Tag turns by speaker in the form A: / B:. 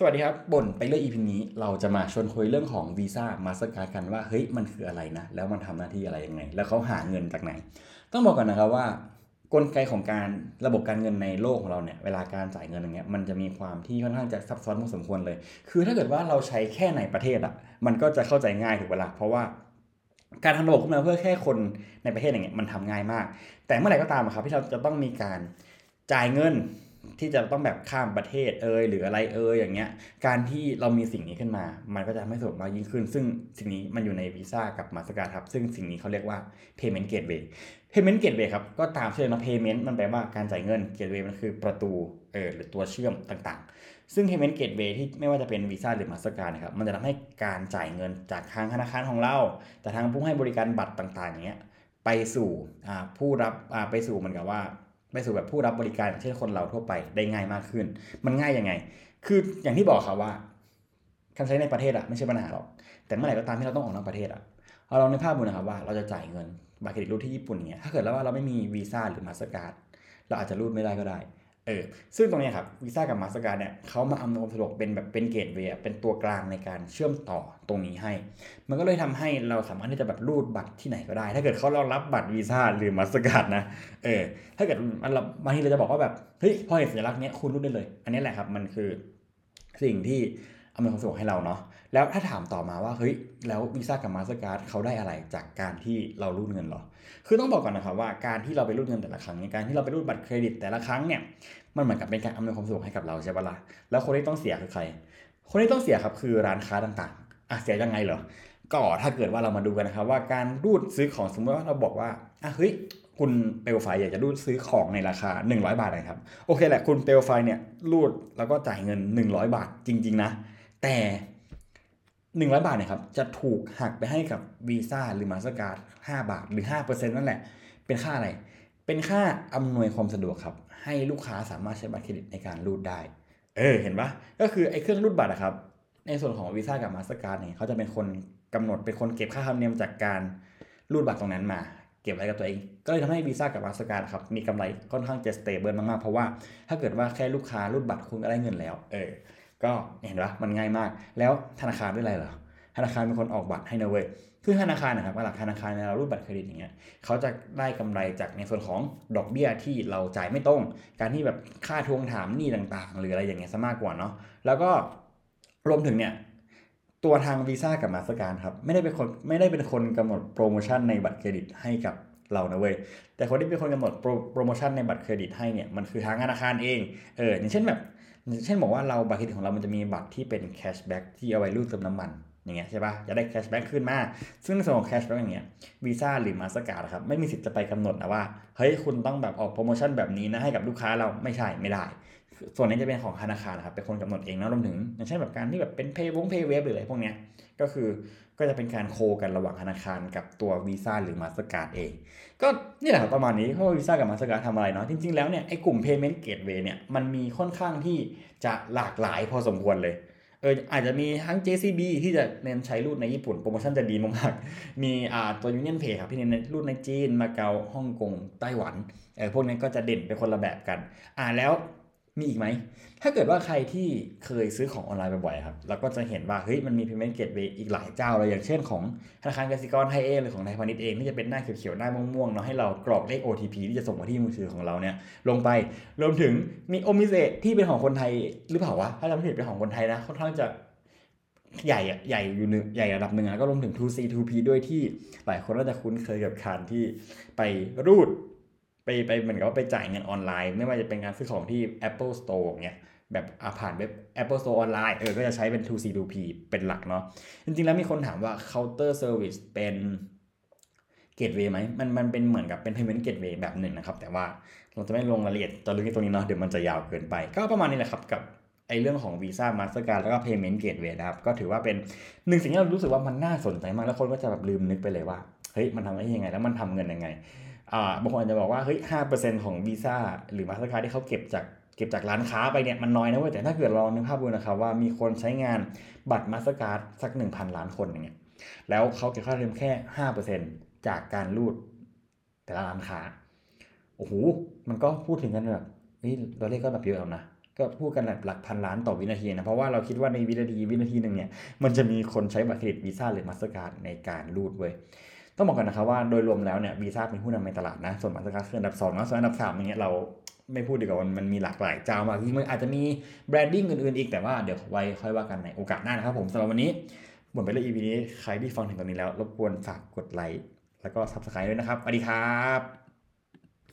A: สวัสดีครับบ่นไปเรื่องอีพีนี้เราจะมาชวนคุยเรื่องของวีซ่ามาสการ์กันว่าเฮ้ยมันคืออะไรนะ แล้วมันทำหน้าที่อะไรยังไง แล้วเขาหาเงินจากไหน ต้องบอกก่อนนะครับว่ากลไกของการระบบการเงินในโลกของเราเนี่ยเวลาการจ่ายเงินอย่างเงี้ยมันจะมีความที่ค่อนข้างจะซับซ้อนพอสมควรเลย คือถ้าเกิดว่าเราใช้แค่ในประเทศอะมันก็จะเข้าใจง่ายถูกเวลาเพราะว่าการทำระบบขึ้นมาเพื่อแค่คนในประเทศอย่างเงี้ยมันทำง่ายมาก แต่เมื่อไหร่ก็ตามครับที่เราจะต้องมีการจ่ายเงิน ที่จะต้องแบบข้ามประเทศเอยหรืออะไรเอยอย่างเงี้ย การที่เรามีสิ่งนี้ขึ้นมา มันก็จะทำให้สะดวกมากยิ่งขึ้น ซึ่งสิ่งนี้มันอยู่ในวีซ่ากับมาสการ์ครับ ซึ่งสิ่งนี้เขาเรียกว่า payment gateway payment gateway ครับ ก็ตามชื่อนะ payment มันแปลว่าการจ่ายเงิน gateway มันคือประตูเออหรือตัวเชื่อมต่างๆ ซึ่ง payment gateway ที่ไม่ว่าจะเป็นวีซ่าหรือมาสการ์นะครับ มันจะทำให้การจ่ายเงินจากทางธนาคารของเราแต่ทางผู้ให้บริการบัตรต่างๆอย่างเงี้ยไปสู่ผู้รับไปสู่เหมือนกับว่า ไปสู่แบบผู้รับบริการเช่นคนเราทั่วไปได้ง่ายมากขึ้น มันง่ายยังไง คืออย่างที่บอกครับว่า การใช้ในประเทศอะไม่ใช่ปัญหาหรอก แต่เมื่อไหร่ก็ตามที่เราต้องออกนอกประเทศอะเราลองนึกภาพดูนะครับว่าเราจะจ่ายเงินบัตรเครดิตรูดที่ญี่ปุ่นเนี้ยถ้าเกิดแล้วว่าเราไม่มีวีซ่าหรือ Mastercard เราอาจจะรูดไม่ได้ก็ได้ เออซึ่งตรงนี้ครับวีซ่ากับ Mastercard เนี่ยเขามาอำนวยความสะดวกเป็นแบบเป็น gateway เป็นตัวกลางในการเชื่อมต่อตรงนี้ให้ มันก็เลยทำให้เราสามารถที่จะแบบรูดบัตรที่ไหนก็ได้ ถ้าเกิดเขาเรารับบัตรวีซ่าหรือ Mastercard นะเออถ้าเกิดมันบางทีเราจะบอกว่าแบบเฮ้ยพอเห็นสัญลักษณ์นี้คุณรูดได้เลย อันนี้แหละครับมันคือสิ่งที่ อำนวยความสะดวกให้เราเนาะแล้วถ้าถามต่อมาว่าเฮ้ยแล้ววีซ่ากับ Mastercard เขาได้อะไรจากการที่เรารูดเงินหรอ คือต้องบอกก่อนนะครับว่าการที่เราไปรูดเงินแต่ละครั้งในการที่เราไปรูดบัตรเครดิตแต่ละครั้งเนี่ยมันเหมือนกับเป็นการอำนวยความสะดวกให้กับเราใช่ปะล่ะแล้วคนที่ต้องเสียคือใคร คนที่ต้องเสียครับคือร้านค้าต่างๆอะเสียยังไงเหรอก็ถ้าเกิดว่าเรามาดูกันนะครับว่าการรูดซื้อของสมมติว่าเราบอกว่าอะเฮ้ยคุณเปลไฟอยากจะรูดซื้อของในราคา 100 บาทนะครับ โอเคแหละคุณเปลไฟเนี่ยรูดแล้วก็จ่ายเงิน 100 บาทจริง ๆ นะ แต่100บาทเนี่ยครับจะถูกหักไปให้กับวีซ่าหรือมาสการ์ด5บาทหรือ5%นั่นแหละ เป็นค่าอะไร เป็นค่าอำนวยความสะดวกครับ ให้ลูกค้าสามารถใช้บัตรเครดิตในการรูดได้ เออ เห็นปะก็คือไอ้เครื่องรูดบัตรนะครับ ในส่วนของวีซ่ากับ Mastercard เนี่ยเขาจะเป็นคนกำหนดเป็นคนเก็บค่าธรรมเนียมจากการรูดบัตรตรงนั้นมา เก็บไว้กับตัวเอง ก็เลยทำให้วีซ่ากับ Mastercard ครับมีกำไรค่อนข้างจะ stable มากๆเพราะว่าถ้าเกิดว่าแค่ลูกค้ารูดบัตรคุณก็ได้เงินแล้ว เออ ก็เห็นปะมันง่ายมาก แล้วธนาคารด้วยอะไรเหรอธนาคารเป็นคนออกบัตรให้นะเว้ยคือธนาคารนะครับหลักธนาคารในเรารูดบัตรเครดิตอย่างเงี้ยเขาจะได้กำไรจากในส่วนของดอกเบี้ยที่เราจ่ายไม่ตรง การที่แบบค่าทวงถามหนี้ต่างๆ หรืออะไรอย่างเงี้ยซะมากกว่าเนาะแล้วก็รวมถึงเนี่ยตัวทางวีซ่ากับ Mastercard ครับไม่ได้เป็นคนไม่ได้เป็นคนกำหนดโปรโมชั่นในบัตรเครดิตให้กับเรานะเว้ยแต่คนที่เป็นคนกำหนดโปรโมชั่นในบัตรเครดิตให้เนี่ยมันคือทางธนาคารเองเอออย่างเช่นแบบ เช่นบอกว่าเราบัตรเครดิตของเรามันจะมีบัตรที่เป็น cashback ที่เอาไว้รูดเติมน้ำมันอย่างเงี้ยใช่ปะจะได้ cashback ขึ้นมา ซึ่งในส่วนของ cashback อย่างเงี้ยวีซ่าหรือ Mastercard ครับไม่มีสิทธิ์จะไปกำหนดนะว่า เฮ้ย คุณต้องแบบออกโปรโมชั่นแบบนี้นะให้กับลูกค้าเราไม่ใช่ไม่ได้ ส่วนนี้จะเป็นของธนาคารครับเป็นคนกำหนดเองนะรวมถึงอย่างเช่นแบบการที่แบบเป็นเพย์วง payWave หรืออะไรพวกเนี้ยก็คือก็จะเป็นการ co กันระหว่างธนาคารกับตัววีซ่าหรือ Mastercard เอง ก็นี่แหละประมาณนี้เพราะวีซ่ากับ Mastercard ทำอะไรเนาะจริง ๆแล้วเนี่ยไอ้กลุ่ม payment gateway เนี่ยมันมีค่อนข้างที่จะหลากหลายพอสมควรเลยเอออาจจะมีทั้ง JCB ที่จะเน้นใช้รูดในญี่ปุ่นโปรโมชั่นจะดีมากๆมีอ่าตัว Union Pay ครับที่เน้นรูดในจีนมาเก๊าฮ่องกงไต้หวันเออพวกนี้ก็จะเด่นเป็นคนละแบบกัน อ่าแล้ว มีอีกไหม ถ้าเกิดว่าใครที่เคยซื้อของออนไลน์บ่อยๆครับ เราก็จะเห็นว่าเฮ้ยมันมี payment gateway อีกหลายเจ้าเลยอย่างเช่นของธนาคารกสิกรไทยเองหรือของไทยพาณิชย์เองที่จะเป็นหน้าเขียวๆหน้าม่วงๆเนาะให้เรากรอกเลข OTP ที่จะส่งมาที่มือถือของเราเนี่ยลงไปรวมถึงมีโอมิเซที่เป็นของคนไทยหรือเปล่าวะถ้าจำไม่ผิดเป็นของคนไทยนะค่อนข้างจะใหญ่ใหญ่อยู่หนึ่งใหญ่ระดับหนึ่งแล้วก็รวมถึง 2C 2P ด้วยที่หลายคนน่าจะคุ้นเคยกับการที่ไปรูด ไปไปเหมือนกับว่าไปจ่ายเงินออนไลน์ ไม่ว่าจะเป็นการซื้อของที่ Apple Store เนี่ยแบบผ่านเว็บ Apple Store ออนไลน์เออก็จะใช้เป็น 2C 2P เป็นหลักเนาะจริงๆแล้วมีคนถามว่า counter service เป็นgateway ไหมมันมันเป็นเหมือนกับเป็น payment gateway แบบหนึ่งนะครับ แต่ว่าเราจะไม่ลงรายละเอียดตอนลึกตรงนี้เนาะเดี๋ยวมันจะยาวเกินไป ก็ประมาณนี้แหละครับกับไอ้เรื่องของ Visa Mastercard แล้วก็ Payment Gateway นะครับก็ถือว่าเป็นหนึ่งสิ่งที่เรารู้สึกว่ามันน่าสนใจมากแล้วคนก็จะแบบลืมนึกไปเลยว่าเฮ้ยมันทำได้ยังไง แล้วมันทำเงินยังไง บางคนอาจจะบอกว่าเฮ้ยห้าเปอร์เซ็นต์ของวีซ่าหรือ Mastercard ที่เขาเก็บจากเก็บจากร้านค้าไปเนี่ยมันน้อยนะเว้ยแต่ถ้าเกิดเรานึกภาพดูนะครับว่ามีคนใช้งานบัตร Mastercard สักหนึ่งพันล้านคนอย่างเงี้ยแล้วเขาเก็บค่าธรรมเนียมแค่ห้าเปอร์เซ็นต์จากการรูดแต่ละร้านค้าโอ้โหมันก็พูดถึงกันแบบนี่ตัวเลขก็แบบเยอะแล้วนะก็พูดกันแบบหลักพันล้านต่อวินาทีนะ เพราะว่าเราคิดว่าในวินาทีวินาทีหนึ่งเนี่ย มันจะมีคนใช้บัตรเครดิตวีซ่าหรือ Mastercard ในการรูดเว้ย ต้องบอกก่อนนะครับว่าโดยรวมแล้วเนี่ยวีซ่าเป็นผู้นำในตลาดนะ ส่วน Mastercard คืออันดับ2นะส่วนอันดับ3อย่างเงี้ยเราไม่พูดดีกว่ามันมีหลากหลายเจ้ามากที่มันอาจจะมี branding อื่นๆอีกแต่ว่าเดี๋ยวไว้ค่อยว่ากันในโอกาสหน้านะครับผมสำหรับวันนี้หมดไปเลย EP นี้ใครที่ฟังถึงตรงนี้แล้วรบกวนฝากกดไลค์แล้วก็ Subscribe ด้วยนะครับสวัสดีครับ